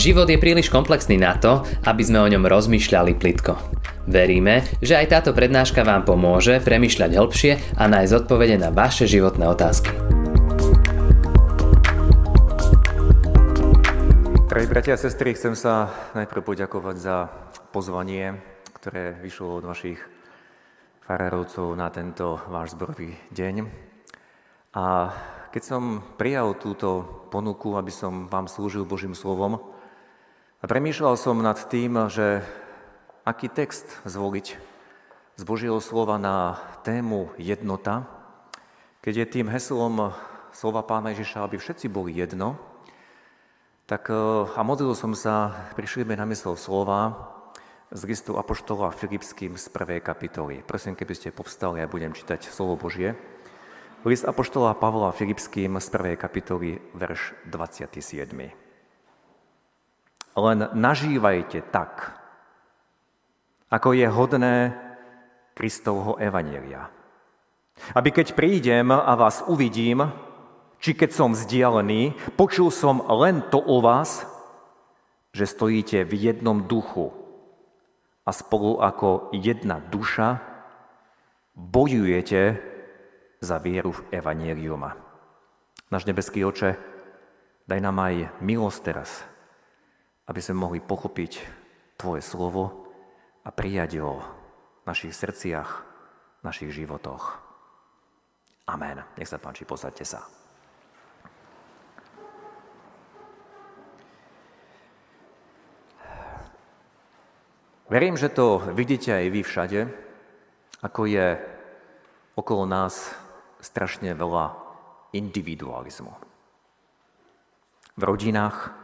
Život je príliš komplexný na to, aby sme o ňom rozmýšľali plitko. Veríme, že aj táto prednáška vám pomôže premyšľať hĺbšie a nájsť odpovede na vaše životné otázky. Drahí bratia a sestry, chcem sa najprv poďakovať za pozvanie, ktoré vyšlo od vašich farárovcov na tento váš zborový deň. A keď som prijal túto ponuku, aby som vám slúžil Božím slovom, a premýšľal som nad tým, že aký text zvoliť z Božieho slova na tému jednota, keď je tým heslom slova pána Ježiša, aby všetci boli jedno, tak e, a modlil som sa, prišli mi na mysl slova z listu Apoštola Filipským z prvej kapitoly. Prosím, keby ste povstali, ja budem čítať slovo Božie. List Apoštola Pavla Filipským z prvej kapitoly, verš 27. Len nažívajte tak, ako je hodné Kristovho evanielia. Aby keď prídem a vás uvidím, či keď som vzdialený, počul som len to o vás, že stojíte v jednom duchu a spolu ako jedna duša bojujete za vieru v Evangeliuma. Náš nebeský oče, daj nám aj milosť teraz, aby sme mohli pochopiť Tvoje slovo a prijať ho v našich srdciach, v našich životoch. Amen. Nech sa páči, posaďte sa. Verím, že to vidíte aj vy všade, ako je okolo nás strašne veľa individualizmu. V rodinách,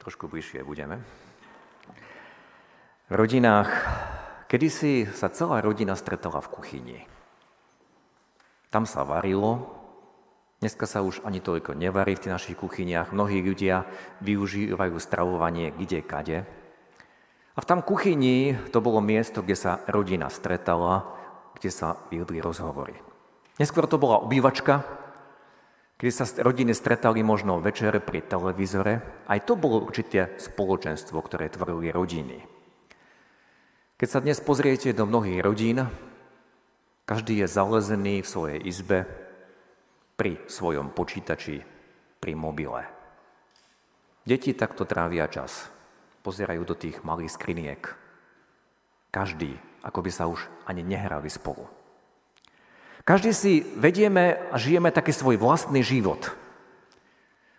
Trošku bližšie budeme. V rodinách, kedysi sa celá rodina stretala v kuchyni. Tam sa varilo, dneska sa už ani toľko nevarí v tých našich kuchyniach. Mnohí ľudia využívajú stravovanie kde kade. A v tam kuchyni to bolo miesto, kde sa rodina stretala, kde sa viedli rozhovory. Neskôr to bola obývačka, kedy sa rodiny stretali možno večer pri televízore, aj to bolo určite spoločenstvo, ktoré tvorili rodiny. Keď sa dnes pozriete do mnohých rodín, každý je zalezený v svojej izbe, pri svojom počítači, pri mobile. Deti takto trávia čas. Pozerajú do tých malých skriniek. Každý, ako by sa už ani nehrali spolu. Každý si vedieme a žijeme taký svoj vlastný život.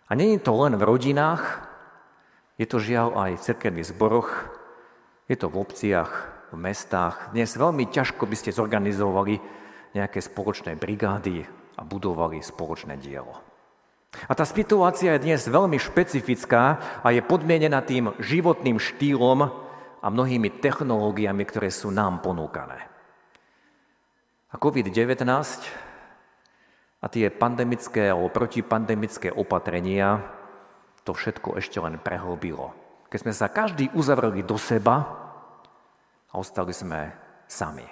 A není to len v rodinách, je to žiaľ aj v cerkevných zboroch, je to v obciach, v mestách. Dnes veľmi ťažko by ste zorganizovali nejaké spoločné brigády a budovali spoločné dielo. A tá situácia je dnes veľmi špecifická a je podmienená tým životným štýlom a mnohými technológiami, ktoré sú nám ponúkané. A COVID-19 a tie pandemické alebo protipandemické opatrenia to všetko ešte len prehlbilo. Keď sme sa každý uzavreli do seba a ostali sme sami.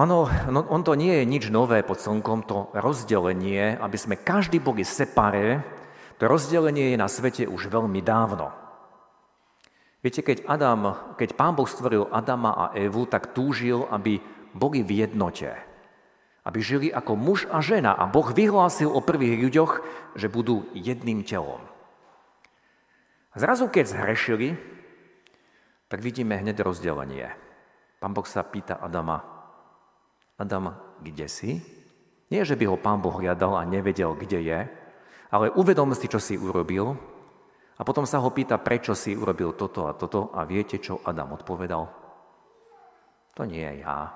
Áno, no, on to nie je nič nové pod slnkom, to rozdelenie, aby sme každý boli separé, to rozdelenie je na svete už veľmi dávno. Viete, keď, Adam, keď pán Boh stvoril Adama a Evu, tak túžil, aby boli v jednote. Aby žili ako muž a žena. A Boh vyhlásil o prvých ľuďoch, že budú jedným telom. Zrazu, keď zhrešili, tak vidíme hneď rozdelenie. Pán Boh sa pýta Adama, Adam, kde si? Nie, že by ho pán Boh hľadal a nevedel, kde je, ale uvedom si, čo si urobil a potom sa ho pýta, prečo si urobil toto a toto a viete, čo Adam odpovedal? To nie je ja.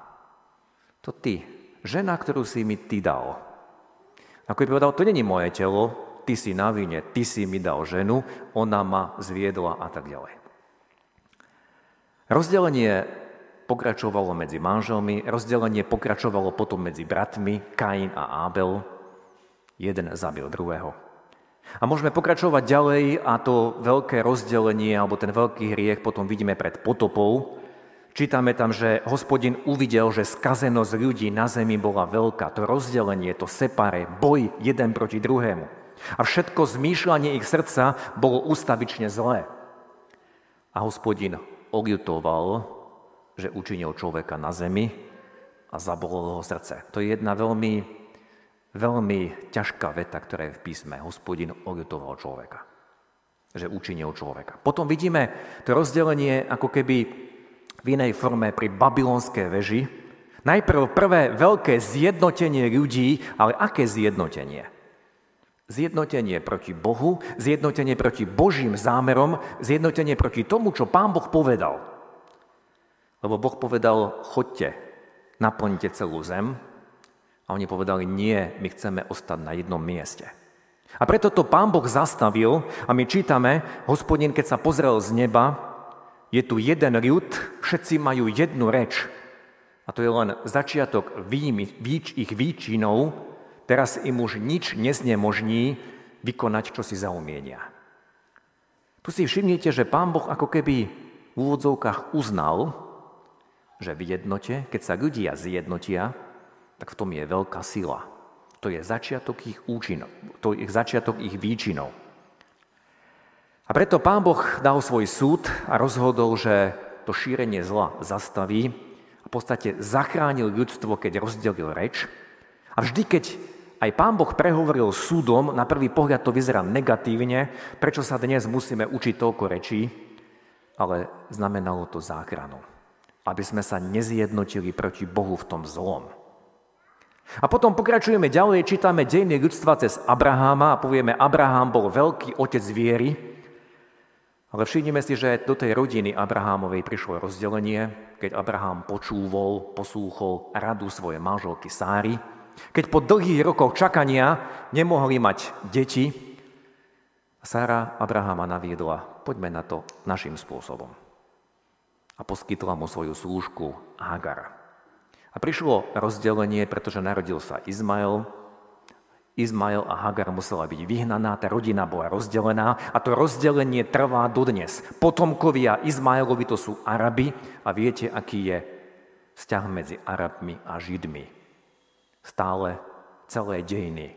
To ty. Žena, ktorú si mi ty dal. Ako by povedal, to není moje telo, ty si na vine, ty si mi dal ženu, ona ma zviedla a tak ďalej. Rozdelenie pokračovalo medzi manželmi, rozdelenie pokračovalo potom medzi bratmi, Kain a Abel. Jeden zabil druhého. A môžeme pokračovať ďalej a to veľké rozdelenie alebo ten veľký hriech potom vidíme pred potopou, Čítame tam, že hospodin uvidel, že skazenosť ľudí na zemi bola veľká. To rozdelenie, to separe, boj jeden proti druhému. A všetko zmýšľanie ich srdca bolo ustavične zlé. A hospodin oľutoval, že učinil človeka na zemi a zabolilo ho srdce. To je jedna veľmi, veľmi ťažká veta, ktorá je v písme. Hospodin oľutoval človeka. Že učinil človeka. Potom vidíme to rozdelenie ako keby v inej forme pri babylonskej veži. Najprv prvé veľké zjednotenie ľudí, ale aké zjednotenie? Zjednotenie proti Bohu, zjednotenie proti Božím zámerom, zjednotenie proti tomu, čo Pán Boh povedal. Lebo Boh povedal, chodte, naplňte celú zem. A oni povedali, nie, my chceme ostať na jednom mieste. A preto to Pán Boh zastavil a my čítame, hospodin, keď sa pozrel z neba, je tu jeden ľud, všetci majú jednu reč. A to je len začiatok výjimi, výč, ich výčinov, teraz im už nič neznemožní vykonať, čo si zaumienia. Tu si všimnite, že pán Boh ako keby v úvodzovkách uznal, že v jednote, keď sa ľudia zjednotia, tak v tom je veľká sila. To je začiatok ich účinov, to je začiatok ich výčinov. A preto pán Boh dal svoj súd a rozhodol, že to šírenie zla zastaví a v podstate zachránil ľudstvo, keď rozdelil reč. A vždy, keď aj pán Boh prehovoril súdom, na prvý pohľad to vyzerá negatívne, prečo sa dnes musíme učiť toľko rečí, ale znamenalo to záchranu. Aby sme sa nezjednotili proti Bohu v tom zlom. A potom pokračujeme ďalej, čítame dejiny ľudstva cez Abraháma a povieme, Abraham bol veľký otec viery, ale všimnime si, že do tej rodiny Abrahámovej prišlo rozdelenie, keď Abraham počúvol, poslúchol radu svojej manželky Sáry, keď po dlhých rokoch čakania nemohli mať deti, Sára Abraháma naviedla, poďme na to našim spôsobom. A poskytla mu svoju slúžku Hagar. A prišlo rozdelenie, pretože narodil sa Izmael, Izmael a Hagar musela byť vyhnaná, tá rodina bola rozdelená a to rozdelenie trvá dodnes. Potomkovia Izmaelovi to sú Araby a viete, aký je vzťah medzi Arabmi a Židmi. Stále celé dejiny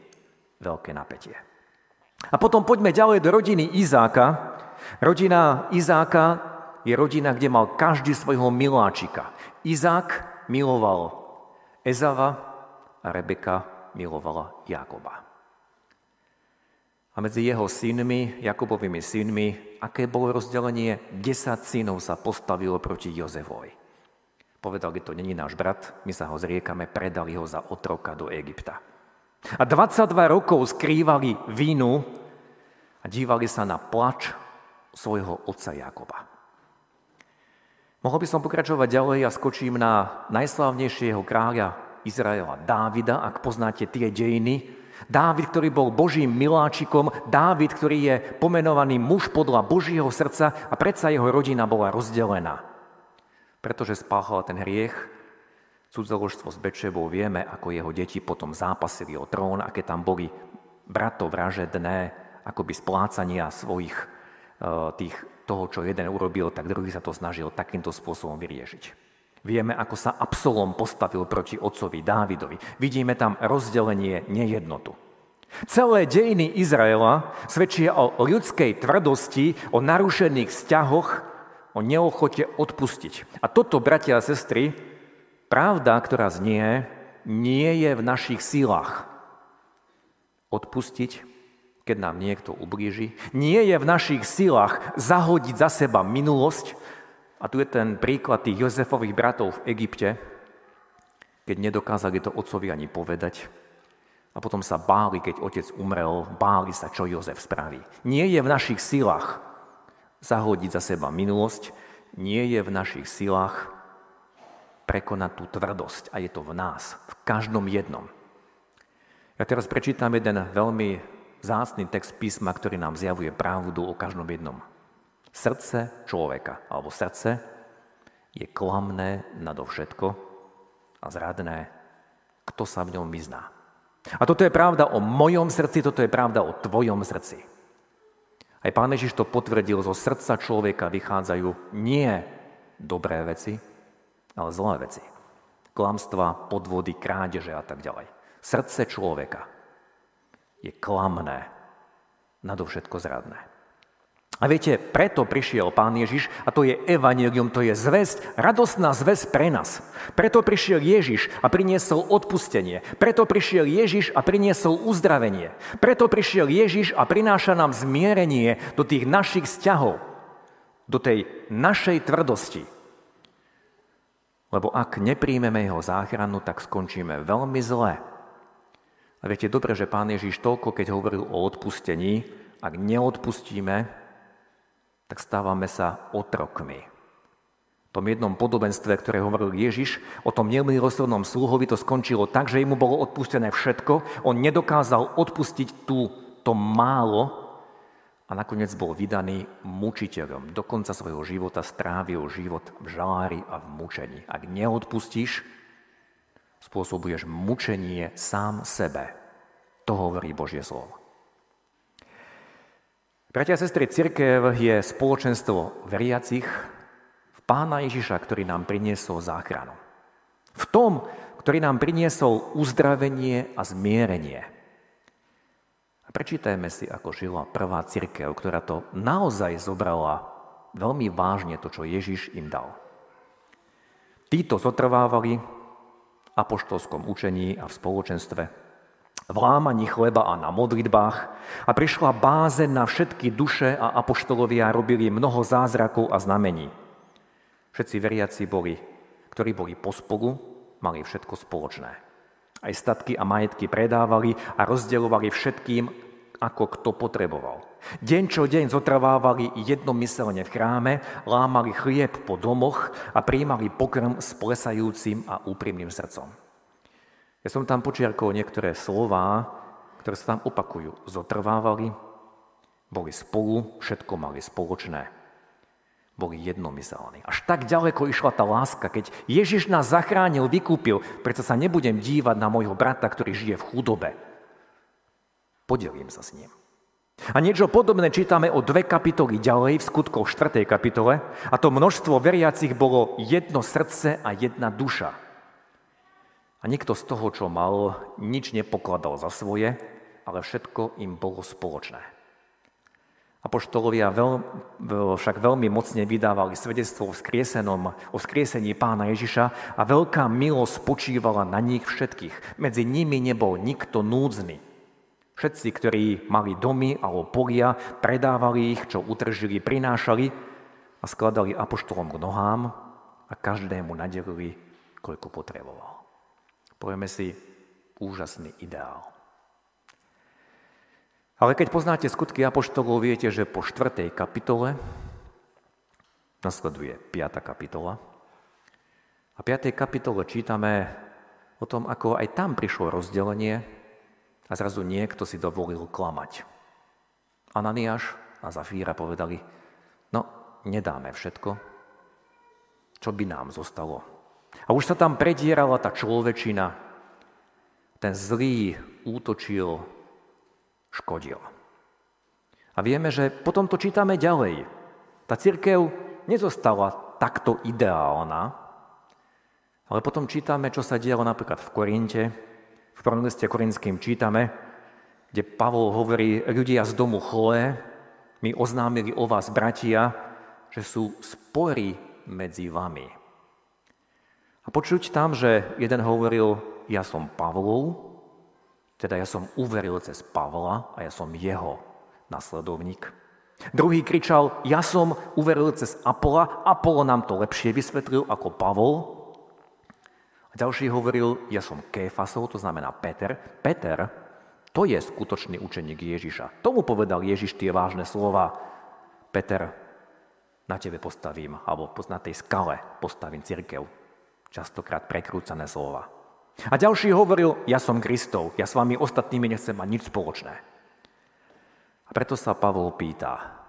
veľké napätie. A potom poďme ďalej do rodiny Izáka. Rodina Izáka je rodina, kde mal každý svojho miláčika. Izák miloval Ezava a Rebeka milovala Jakoba. A medzi jeho synmi, Jakobovými synmi, aké bolo rozdelenie? 10 synov sa postavilo proti Jozefovi. Povedali, to není náš brat, my sa ho zriekame, predali ho za otroka do Egypta. A 22 rokov skrývali vínu a dívali sa na plač svojho otca Jakoba. Mohol by som pokračovať ďalej a skočím na najslávnejšieho kráľa Izraela, Dávida, ak poznáte tie dejiny. Dávid, ktorý bol Božím miláčikom, Dávid, ktorý je pomenovaný muž podľa Božieho srdca a predsa jeho rodina bola rozdelená. Pretože spáchal ten hriech, cudzoložstvo s Bečebou, vieme, ako jeho deti potom zápasili o trón, aké tam boli bratov vražedné, akoby splácania svojich eh, tých, toho, čo jeden urobil, tak druhý sa to snažil takýmto spôsobom vyriešiť. Vieme, ako sa Absolom postavil proti otcovi Dávidovi. Vidíme tam rozdelenie, nejednotu. Celé dejiny Izraela svedčia o ľudskej tvrdosti, o narušených vzťahoch, o neochote odpustiť. A toto, bratia a sestry, pravda, ktorá znie, nie je v našich sílach. Odpustiť, keď nám niekto ublíži. Nie je v našich silách zahodiť za seba minulosť, a tu je ten príklad tých Jozefových bratov v Egypte, keď nedokázali to otcovi ani povedať. A potom sa báli, keď otec umrel, báli sa, čo Jozef spraví. Nie je v našich silách zahodiť za seba minulosť, nie je v našich silách prekonať tú tvrdosť. A je to v nás, v každom jednom. Ja teraz prečítam jeden veľmi zácný text písma, ktorý nám zjavuje pravdu o každom jednom Srdce človeka, alebo srdce, je klamné nadovšetko a zradné, kto sa v ňom vyzná. A toto je pravda o mojom srdci, toto je pravda o tvojom srdci. Aj pán Ježiš to potvrdil, zo srdca človeka vychádzajú nie dobré veci, ale zlé veci. Klamstva, podvody, krádeže a tak ďalej. Srdce človeka je klamné, nadovšetko zradné. A viete, preto prišiel Pán Ježiš, a to je evanelium, to je zväzť, radostná zväzť pre nás. Preto prišiel Ježiš a priniesol odpustenie. Preto prišiel Ježiš a priniesol uzdravenie. Preto prišiel Ježiš a prináša nám zmierenie do tých našich vzťahov, do tej našej tvrdosti. Lebo ak nepríjmeme jeho záchranu, tak skončíme veľmi zle. A viete dobre, že Pán Ježiš toľko, keď hovoril o odpustení, ak neodpustíme, tak stávame sa otrokmi. V tom jednom podobenstve, ktoré hovoril Ježiš, o tom nemilosrdnom sluhovi to skončilo tak, že mu bolo odpustené všetko, on nedokázal odpustiť tú, to málo a nakoniec bol vydaný mučiteľom. Do konca svojho života strávil život v žalári a v mučení. Ak neodpustíš, spôsobuješ mučenie sám sebe. To hovorí Božie slovo. Bratia a sestry, církev je spoločenstvo veriacich v Pána Ježiša, ktorý nám priniesol záchranu. V tom, ktorý nám priniesol uzdravenie a zmierenie. A prečítajme si, ako žila prvá církev, ktorá to naozaj zobrala veľmi vážne, to, čo Ježiš im dal. Títo zotrvávali apoštolskom učení a v spoločenstve v lámaní chleba a na modlitbách a prišla báze na všetky duše a apoštolovia robili mnoho zázrakov a znamení. Všetci veriaci boli, ktorí boli pospolu, mali všetko spoločné. Aj statky a majetky predávali a rozdeľovali všetkým, ako kto potreboval. Deň čo deň zotrvávali jednomyselne v chráme, lámali chlieb po domoch a príjmali pokrm s plesajúcim a úprimným srdcom. Ja som tam počiarkol niektoré slová, ktoré sa tam opakujú. Zotrvávali, boli spolu, všetko mali spoločné. Boli jednomyselní. Až tak ďaleko išla tá láska, keď Ježiš nás zachránil, vykúpil, preto sa nebudem dívať na môjho brata, ktorý žije v chudobe. Podelím sa s ním. A niečo podobné čítame o dve kapitoly ďalej v skutkoch 4. kapitole a to množstvo veriacich bolo jedno srdce a jedna duša. A nikto z toho, čo mal, nič nepokladal za svoje, ale všetko im bolo spoločné. Apoštolovia veľ, však veľmi mocne vydávali svedectvo o, skriesenom, o skriesení pána Ježiša a veľká milosť spočívala na nich všetkých. Medzi nimi nebol nikto núdzny. Všetci, ktorí mali domy alebo polia, predávali ich, čo utržili, prinášali a skladali apoštolom k nohám a každému nadelili, koľko potreboval. Povieme si, úžasný ideál. Ale keď poznáte skutky Apoštolov, viete, že po štvrtej kapitole nasleduje 5. kapitola. A v 5. kapitole čítame o tom, ako aj tam prišlo rozdelenie a zrazu niekto si dovolil klamať. Ananiáš a Zafíra povedali, no nedáme všetko, čo by nám zostalo a už sa tam predierala tá človečina. Ten zlý útočil, škodil. A vieme, že potom to čítame ďalej. Tá církev nezostala takto ideálna, ale potom čítame, čo sa dialo napríklad v Korinte. V prvom liste korinským čítame, kde Pavol hovorí, ľudia z domu Chloe mi oznámili o vás, bratia, že sú spory medzi vami. A počuť tam, že jeden hovoril, ja som Pavlov, teda ja som uveril cez Pavla a ja som jeho nasledovník. Druhý kričal, ja som uveril cez Apola, Apolo nám to lepšie vysvetlil ako Pavol. Ďalší hovoril, ja som Kéfasov, to znamená Peter. Peter, to je skutočný učeník Ježiša. Tomu povedal Ježiš tie vážne slova. Peter, na tebe postavím, alebo na tej skale postavím církev častokrát prekrúcané slova. A ďalší hovoril, ja som Kristov, ja s vami ostatnými nechcem mať nič spoločné. A preto sa Pavol pýta,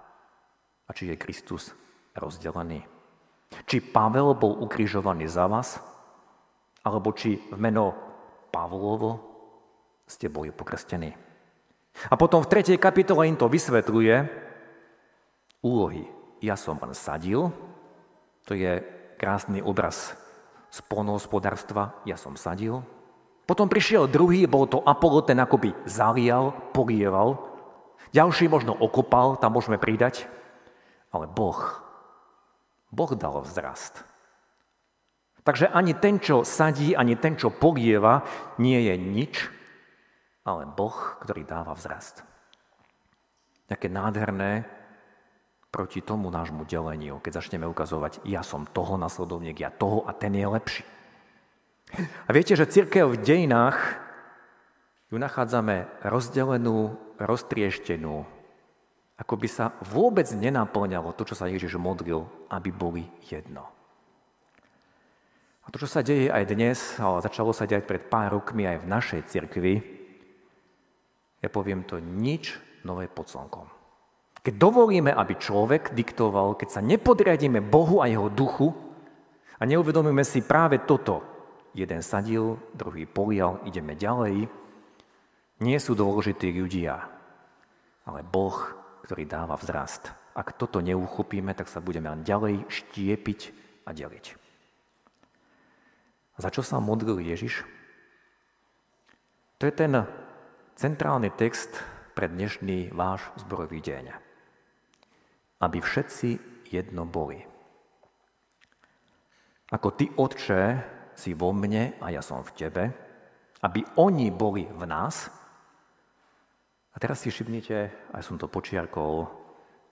a či je Kristus rozdelený? Či Pavel bol ukrižovaný za vás? Alebo či v meno Pavlovo ste boli pokrstení? A potom v 3. kapitole im to vysvetľuje úlohy. Ja som len sadil, to je krásny obraz z polnohospodárstva, ja som sadil. Potom prišiel druhý, bol to Apollo, ten akoby zalial, polieval. Ďalší možno okopal, tam môžeme pridať. Ale Boh, Boh dal vzrast. Takže ani ten, čo sadí, ani ten, čo polieva, nie je nič, ale Boh, ktorý dáva vzrast. Aké nádherné proti tomu nášmu deleniu, keď začneme ukazovať, ja som toho nasledovník, ja toho a ten je lepší. A viete, že církev v dejinách ju nachádzame rozdelenú, roztrieštenú, ako by sa vôbec nenaplňalo to, čo sa Ježiš modlil, aby boli jedno. A to, čo sa deje aj dnes, ale začalo sa diať pred pár rokmi aj v našej cirkvi, ja poviem to nič nové pod slnkom. Keď dovolíme, aby človek diktoval, keď sa nepodriadíme Bohu a jeho duchu a neuvedomíme si práve toto, jeden sadil, druhý polial, ideme ďalej, nie sú dôležití ľudia, ale Boh, ktorý dáva vzrast. Ak toto neuchopíme, tak sa budeme len ďalej štiepiť a deliť. Za čo sa modlil Ježiš? To je ten centrálny text pre dnešný váš zborový deň aby všetci jedno boli. Ako ty, Otče, si vo mne a ja som v tebe, aby oni boli v nás. A teraz si všimnite, aj som to počiarkol,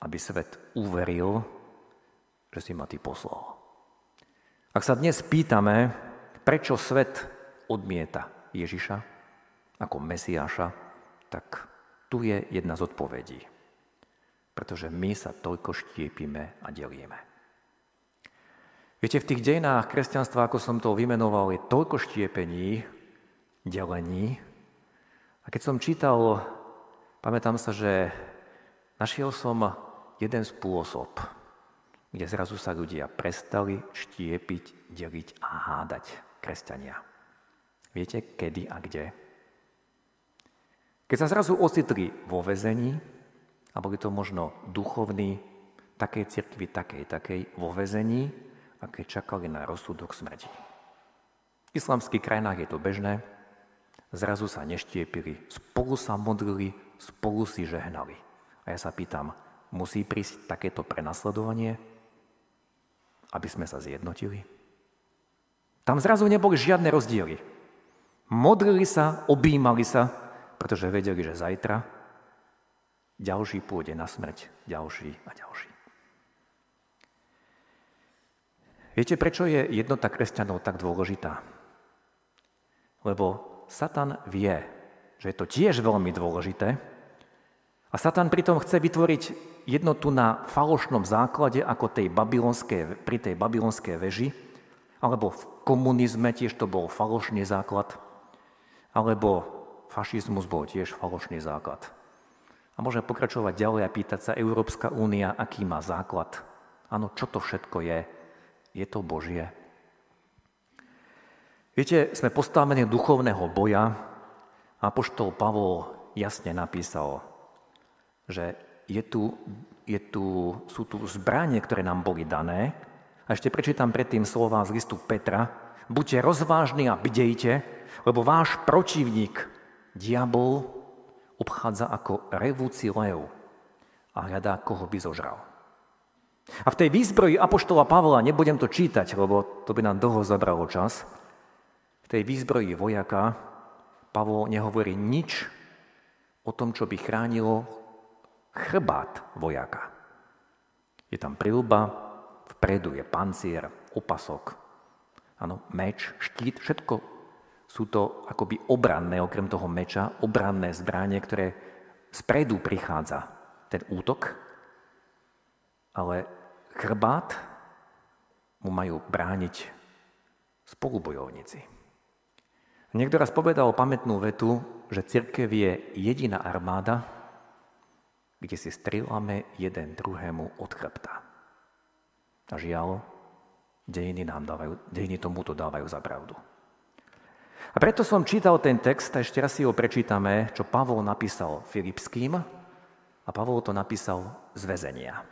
aby svet uveril, že si ma ty poslal. Ak sa dnes pýtame, prečo svet odmieta Ježiša ako Mesiáša, tak tu je jedna z odpovedí pretože my sa toľko štiepime a delíme. Viete, v tých dejinách kresťanstva, ako som to vymenoval, je toľko štiepení, delení. A keď som čítal, pamätám sa, že našiel som jeden spôsob, kde zrazu sa ľudia prestali štiepiť, deliť a hádať kresťania. Viete, kedy a kde? Keď sa zrazu ocitli vo vezení, a boli to možno duchovní takej cirkvi, takej, takej vo vezení, aké čakali na rozsudok smrti. V islamských krajinách je to bežné, zrazu sa neštiepili, spolu sa modlili, spolu si žehnali. A ja sa pýtam, musí prísť takéto prenasledovanie, aby sme sa zjednotili? Tam zrazu neboli žiadne rozdiely. Modlili sa, objímali sa, pretože vedeli, že zajtra ďalší pôjde na smrť, ďalší a ďalší. Viete, prečo je jednota kresťanov tak dôležitá? Lebo Satan vie, že je to tiež veľmi dôležité a Satan pritom chce vytvoriť jednotu na falošnom základe, ako tej pri tej babylonskej veži, alebo v komunizme tiež to bol falošný základ, alebo fašizmus bol tiež falošný základ. A môžeme pokračovať ďalej a pýtať sa Európska únia, aký má základ. Áno, čo to všetko je? Je to Božie? Viete, sme postavení duchovného boja a poštol Pavol jasne napísal, že je tu, je tu, sú tu zbranie, ktoré nám boli dané. A ešte prečítam predtým slova z listu Petra. Buďte rozvážni a bdejte, lebo váš protivník, diabol, obchádza ako revúci lev a hľadá, koho by zožral. A v tej výzbroji Apoštola Pavla, nebudem to čítať, lebo to by nám dlho zabralo čas, v tej výzbroji vojaka Pavol nehovorí nič o tom, čo by chránilo chrbát vojaka. Je tam prilba, vpredu je pancier, opasok, áno, meč, štít, všetko sú to akoby obranné, okrem toho meča, obranné zbranie, ktoré spredu prichádza ten útok, ale chrbát mu majú brániť spolubojovníci. Niekto raz povedal pamätnú vetu, že cirkev je jediná armáda, kde si strieľame jeden druhému od chrbta. A žiaľ, dejiny, nám dávajú, dejiny tomuto dávajú za pravdu. A preto som čítal ten text, a ešte raz si ho prečítame, čo Pavol napísal Filipským, a Pavol to napísal z väzenia.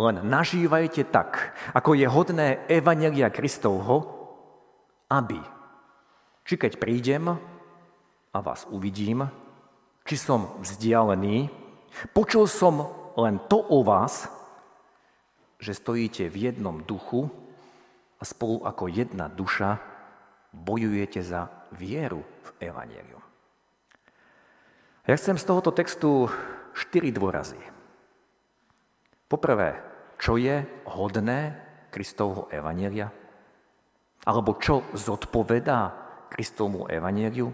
len nažívajte tak, ako je hodné Evangelia Kristovho, aby, či keď prídem a vás uvidím, či som vzdialený, počul som len to o vás, že stojíte v jednom duchu a spolu ako jedna duša bojujete za vieru v Evangelium. Ja chcem z tohoto textu štyri dôrazy. Poprvé, čo je hodné Kristovho evanielia? Alebo čo zodpovedá Kristovmu evanieliu?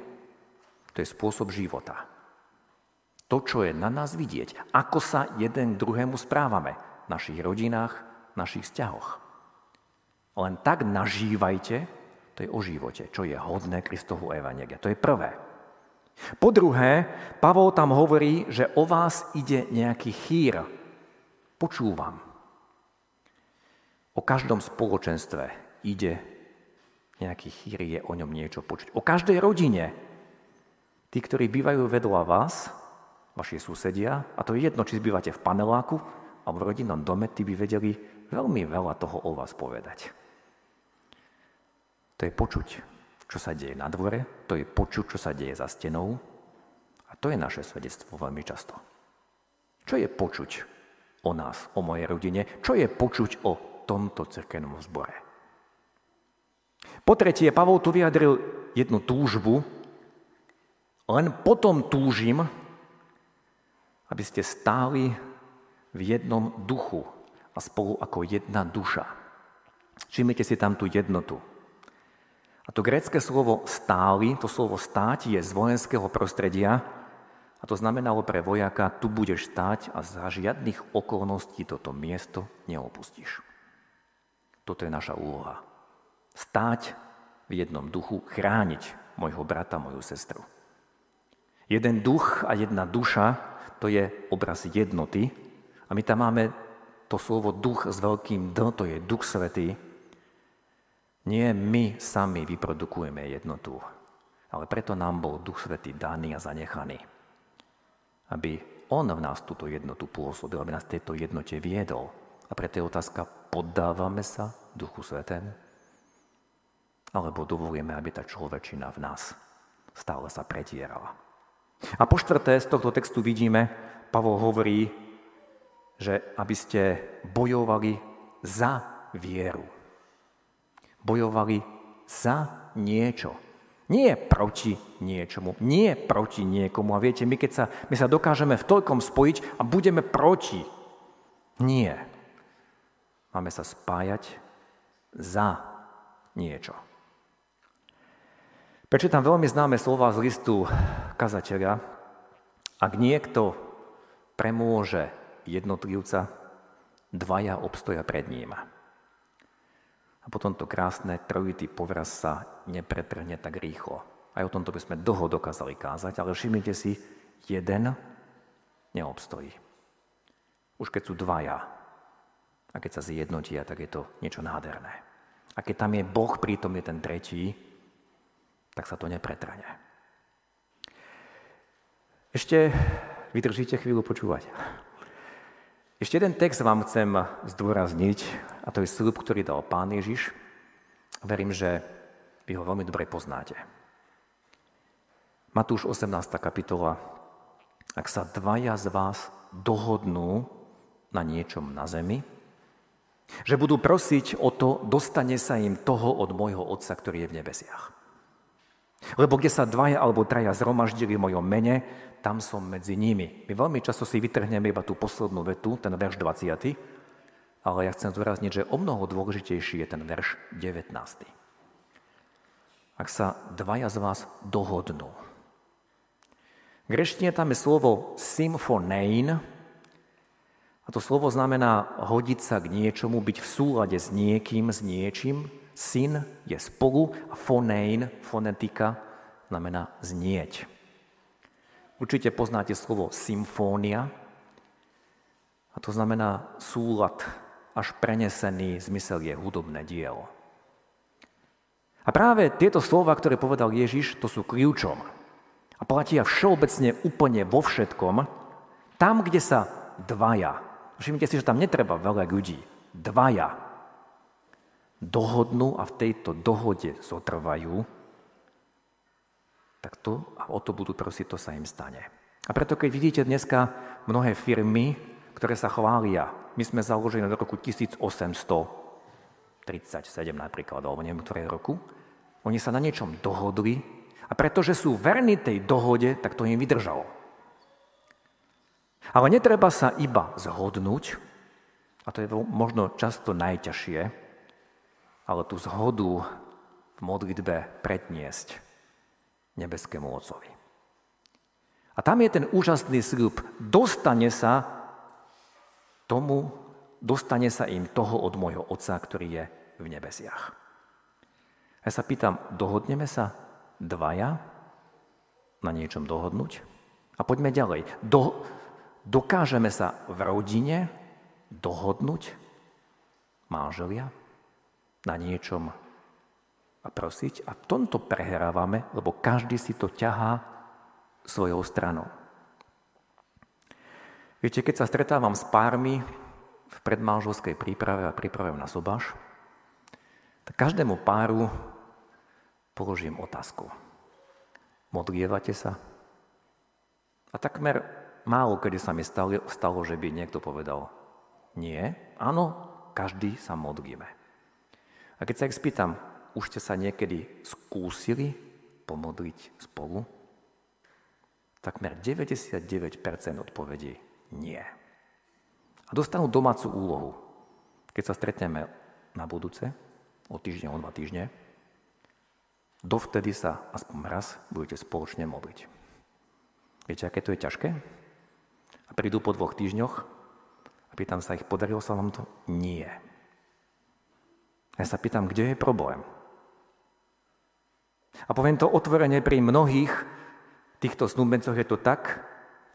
To je spôsob života. To, čo je na nás vidieť. Ako sa jeden k druhému správame našich rodinách, v našich vzťahoch. Len tak nažívajte, to je o živote, čo je hodné Kristovhu evanielia. To je prvé. Po druhé, Pavol tam hovorí, že o vás ide nejaký chýr. Počúvam. O každom spoločenstve ide nejaký chýr, je o ňom niečo počuť. O každej rodine. Tí, ktorí bývajú vedľa vás, vaši susedia, a to je jedno, či bývate v paneláku alebo v rodinnom dome, tí by vedeli veľmi veľa toho o vás povedať. To je počuť, čo sa deje na dvore, to je počuť, čo sa deje za stenou a to je naše svedectvo veľmi často. Čo je počuť o nás, o mojej rodine? Čo je počuť o tomto cirkevnom zbore. Po tretie, Pavol tu vyjadril jednu túžbu, len potom túžim, aby ste stáli v jednom duchu a spolu ako jedna duša. Všimnite si tam tú jednotu. A to grécké slovo stáli, to slovo stáť je z vojenského prostredia a to znamenalo pre vojaka, tu budeš stáť a za žiadnych okolností toto miesto neopustíš. Toto je naša úloha. Stáť v jednom duchu, chrániť môjho brata, moju sestru. Jeden duch a jedna duša, to je obraz jednoty. A my tam máme to slovo duch s veľkým D, to je duch svetý. Nie my sami vyprodukujeme jednotu, ale preto nám bol duch svetý daný a zanechaný. Aby on v nás túto jednotu pôsobil, aby nás tejto jednote viedol. A preto je otázka, poddávame sa Duchu Svetému? Alebo dovolujeme, aby tá človečina v nás stále sa pretierala? A po štvrté, z tohto textu vidíme, Pavol hovorí, že aby ste bojovali za vieru. Bojovali za niečo. Nie proti niečomu, nie proti niekomu. A viete, my keď sa, my sa dokážeme v toľkom spojiť a budeme proti. Nie. Máme sa spájať za niečo. Prečítam veľmi známe slova z listu kazateľa. Ak niekto premôže jednotlivca, dvaja obstoja pred ním. A potom to krásne trojitý povraz sa nepretrhne tak rýchlo. Aj o tomto by sme dlho dokázali kázať, ale všimnite si, jeden neobstojí. Už keď sú dvaja, a keď sa zjednotia, tak je to niečo nádherné. A keď tam je Boh, prítom je ten tretí, tak sa to nepretrane. Ešte vydržíte chvíľu počúvať. Ešte jeden text vám chcem zdôrazniť, a to je slúb, ktorý dal Pán Ježiš. Verím, že vy ho veľmi dobre poznáte. Matúš 18. kapitola. Ak sa dvaja z vás dohodnú na niečom na zemi, že budú prosiť o to, dostane sa im toho od môjho Otca, ktorý je v nebesiach. Lebo kde sa dvaja alebo traja zhromaždili v mojom mene, tam som medzi nimi. My veľmi často si vytrhneme iba tú poslednú vetu, ten verš 20, ale ja chcem zdôrazniť, že o mnoho dôležitejší je ten verš 19. Ak sa dvaja z vás dohodnú. Greštine tam je slovo symfonein, a to slovo znamená hodiť sa k niečomu, byť v súlade s niekým, s niečím. Syn je spolu a fonein, fonetika, znamená znieť. Určite poznáte slovo symfónia. A to znamená súlad, až prenesený zmysel je hudobné dielo. A práve tieto slova, ktoré povedal Ježiš, to sú kľúčom. A platia všeobecne úplne vo všetkom. Tam, kde sa dvaja všimnite si, že tam netreba veľa ľudí. Dvaja dohodnú a v tejto dohode zotrvajú, tak to a o to budú prosiť, to sa im stane. A preto, keď vidíte dneska mnohé firmy, ktoré sa chvália, my sme založení do roku 1837 napríklad, alebo neviem, ktoré roku, oni sa na niečom dohodli a pretože sú verní tej dohode, tak to im vydržalo. Ale netreba sa iba zhodnúť, a to je možno často najťažšie, ale tú zhodu v modlitbe predniesť nebeskému Otcovi. A tam je ten úžasný sľub. Dostane sa tomu, dostane sa im toho od môjho Otca, ktorý je v nebesiach. Ja sa pýtam, dohodneme sa dvaja na niečom dohodnúť? A poďme ďalej. Do, dokážeme sa v rodine dohodnúť manželia na niečom a prosiť. A v tomto prehrávame, lebo každý si to ťahá svojou stranou. Viete, keď sa stretávam s pármi v predmanželskej príprave a príprave na sobáš, tak každému páru položím otázku. Modlievate sa? A takmer málo kedy sa mi stalo, stalo, že by niekto povedal, nie, áno, každý sa modlíme. A keď sa ich spýtam, už ste sa niekedy skúsili pomodliť spolu? Takmer 99% odpovedí nie. A dostanú domácu úlohu. Keď sa stretneme na budúce, o týždeň, o dva týždne, dovtedy sa aspoň raz budete spoločne modliť. Viete, aké to je ťažké? A prídu po dvoch týždňoch Pýtam sa ich, podarilo sa vám to? Nie. Ja sa pýtam, kde je problém? A poviem to otvorene, pri mnohých týchto snúbencoch je to tak,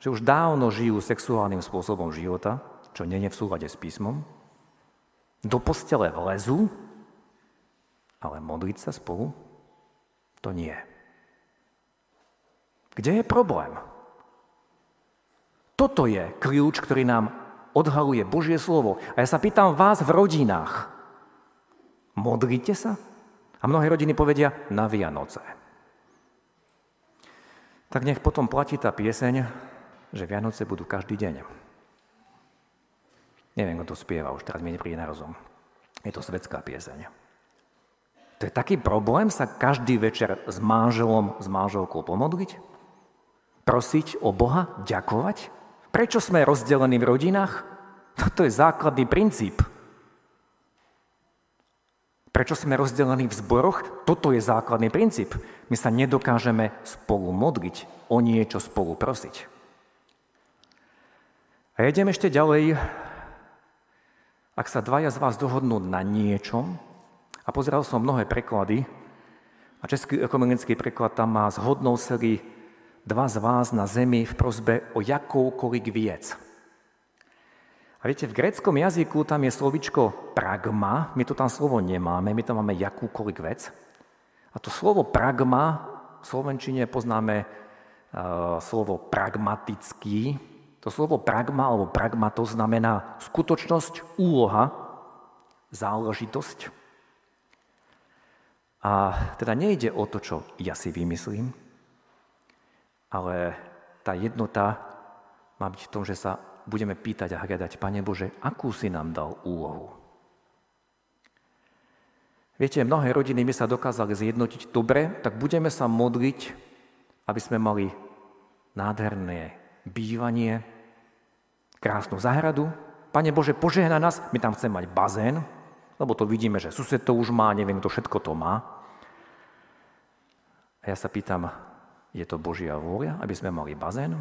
že už dávno žijú sexuálnym spôsobom života, čo nie je v súlade s písmom, do postele vlezu, ale modliť sa spolu, to nie. Kde je problém? Toto je kľúč, ktorý nám odhaluje Božie slovo. A ja sa pýtam vás v rodinách. Modlíte sa? A mnohé rodiny povedia na Vianoce. Tak nech potom platí tá pieseň, že Vianoce budú každý deň. Neviem, kto to spieva, už teraz mi nepríde na rozum. Je to svetská pieseň. To je taký problém sa každý večer s manželom, s manželkou pomodliť? Prosiť o Boha? Ďakovať? Prečo sme rozdelení v rodinách? Toto je základný princíp. Prečo sme rozdelení v zboroch? Toto je základný princíp. My sa nedokážeme spolu modliť, o niečo spolu prosiť. A idem ešte ďalej. Ak sa dvaja z vás dohodnú na niečom, a pozeral som mnohé preklady, a český ekumenický preklad tam má zhodnou sely dva z vás na zemi v prozbe o jakoukoľvek viec. A viete, v gréckom jazyku tam je slovičko pragma, my to tam slovo nemáme, my tam máme jakúkoľvek vec. A to slovo pragma, v slovenčine poznáme uh, slovo pragmatický. To slovo pragma alebo pragma to znamená skutočnosť, úloha, záležitosť. A teda nejde o to, čo ja si vymyslím, ale tá jednota má byť v tom, že sa budeme pýtať a hľadať, Pane Bože, akú si nám dal úlohu. Viete, mnohé rodiny by sa dokázali zjednotiť dobre, tak budeme sa modliť, aby sme mali nádherné bývanie, krásnu záhradu. Pane Bože, požehna nás, my tam chceme mať bazén, lebo to vidíme, že sused to už má, neviem, kto všetko to má. A ja sa pýtam, je to Božia vôľa, aby sme mali bazén?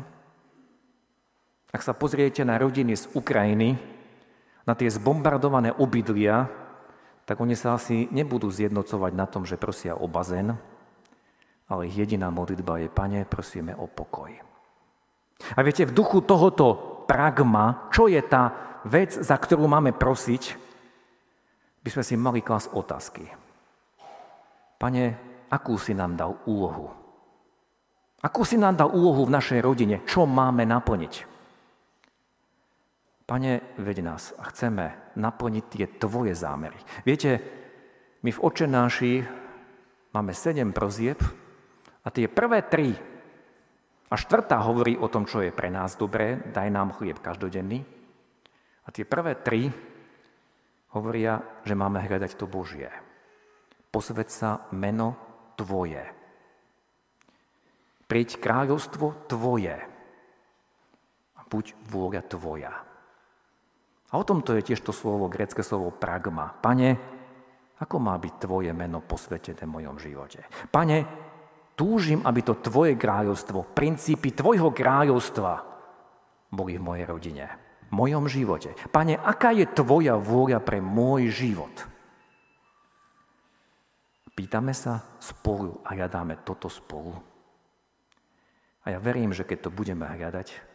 Ak sa pozriete na rodiny z Ukrajiny, na tie zbombardované obydlia, tak oni sa asi nebudú zjednocovať na tom, že prosia o bazén, ale ich jediná modlitba je, Pane, prosíme o pokoj. A viete, v duchu tohoto pragma, čo je tá vec, za ktorú máme prosiť, by sme si mali klas otázky. Pane, akú si nám dal úlohu? Ako si nám dal úlohu v našej rodine? Čo máme naplniť? Pane, veď nás a chceme naplniť tie Tvoje zámery. Viete, my v očenáši máme sedem prozieb a tie prvé tri a štvrtá hovorí o tom, čo je pre nás dobré, daj nám chlieb každodenný. A tie prvé tri hovoria, že máme hľadať to Božie. Posved sa meno Tvoje. Príď kráľovstvo Tvoje. Buď vôľa Tvoja. A o tomto je tiež to slovo, grecké slovo pragma. Pane, ako má byť Tvoje meno posvetené v mojom živote? Pane, túžim, aby to Tvoje kráľovstvo, princípy Tvojho kráľovstva boli v mojej rodine, v mojom živote. Pane, aká je Tvoja vôľa pre môj život? Pýtame sa spolu a hľadáme toto spolu. A ja verím, že keď to budeme hľadať,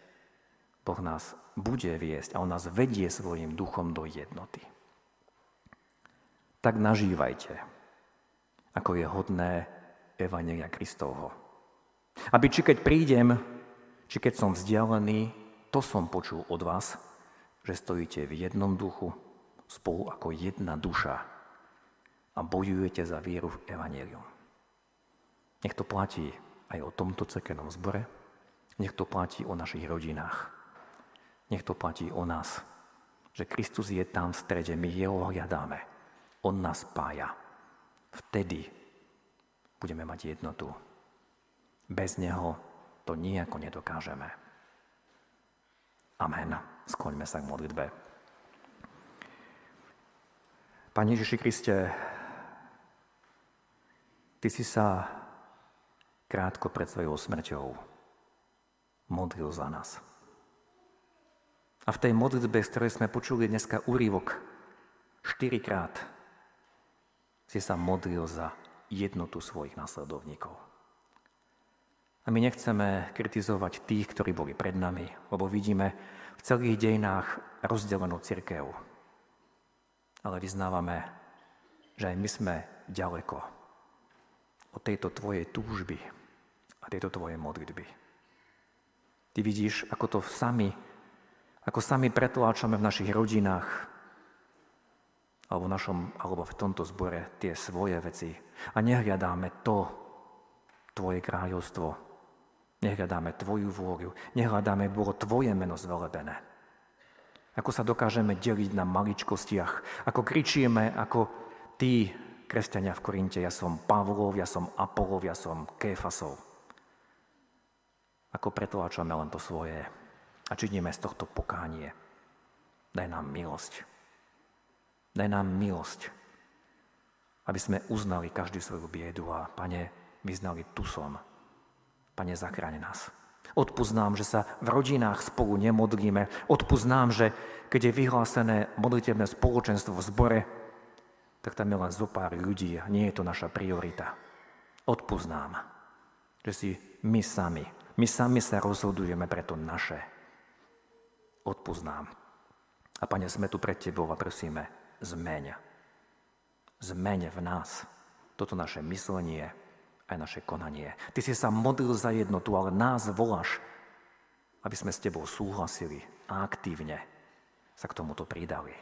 Boh nás bude viesť a On nás vedie svojim duchom do jednoty. Tak nažívajte, ako je hodné Evangelia Kristovho. Aby či keď prídem, či keď som vzdialený, to som počul od vás, že stojíte v jednom duchu, spolu ako jedna duša a bojujete za vieru v Evangelium. Nech to platí aj o tomto cekenom zbore, nech to platí o našich rodinách. Nech to platí o nás, že Kristus je tam v strede, my jeho hľadáme. On nás spája. Vtedy budeme mať jednotu. Bez neho to nejako nedokážeme. Amen. Skloňme sa k modlitbe. Pane Ježiši Kriste, Ty si sa krátko pred svojou smrťou modlil za nás. A v tej modlitbe, z ktorej sme počuli dneska úrivok, štyrikrát si sa modlil za jednotu svojich následovníkov. A my nechceme kritizovať tých, ktorí boli pred nami, lebo vidíme v celých dejinách rozdelenú cirkev. Ale vyznávame, že aj my sme ďaleko od tejto tvojej túžby a tejto tvojej modlitby. Ty vidíš, ako to sami ako sami pretláčame v našich rodinách, alebo, v našom, alebo v tomto zbore tie svoje veci. A nehľadáme to, Tvoje kráľovstvo, nehľadáme Tvoju vôľu, nehľadáme, bolo Tvoje meno zvelebené. Ako sa dokážeme deliť na maličkostiach, ako kričíme, ako tí kresťania v Korinte, ja som Pavlov, ja som Apolov, ja som Kéfasov. Ako pretláčame len to svoje, a činíme z tohto pokánie. Daj nám milosť. Daj nám milosť, aby sme uznali každý svoju biedu a, Pane, vyznali, tu som. Pane, zachráň nás. Odpúsť nám, že sa v rodinách spolu nemodlíme. Odpúsť nám, že keď je vyhlásené modlitebné spoločenstvo v zbore, tak tam je len zo pár ľudí a nie je to naša priorita. Odpúsť nám, že si my sami, my sami sa rozhodujeme pre to naše odpúsť A Pane, sme tu pred Tebou a prosíme, zmeň. Zmeň v nás toto naše myslenie aj naše konanie. Ty si sa modlil za jednotu, ale nás voláš, aby sme s Tebou súhlasili a aktívne sa k tomuto pridali.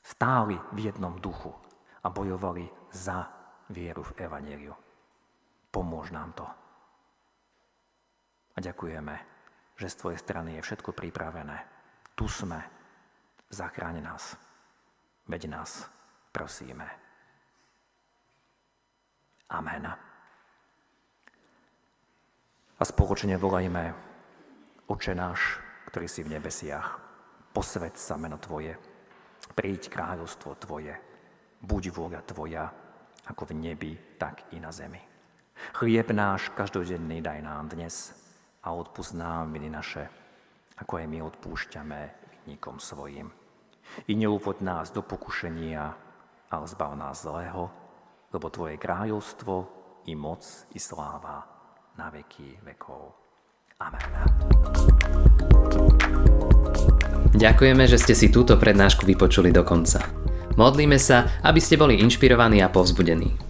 Stáli v jednom duchu a bojovali za vieru v Evangeliu. Pomôž nám to. A ďakujeme že z Tvojej strany je všetko pripravené. Tu sme. Zachráň nás. Veď nás prosíme. Amen. A spoločne volajme Oče náš, ktorý si v nebesiach. Posved sa meno Tvoje. Príď kráľovstvo Tvoje. Buď vôľa Tvoja, ako v nebi, tak i na zemi. Chlieb náš každodenný daj nám dnes a odpust nám viny naše, ako aj my odpúšťame vinníkom svojim. I neúvod nás do pokušenia, ale zbav nás zlého, lebo Tvoje kráľovstvo i moc i sláva na veky vekov. Amen. Ďakujeme, že ste si túto prednášku vypočuli do konca. Modlíme sa, aby ste boli inšpirovaní a povzbudení.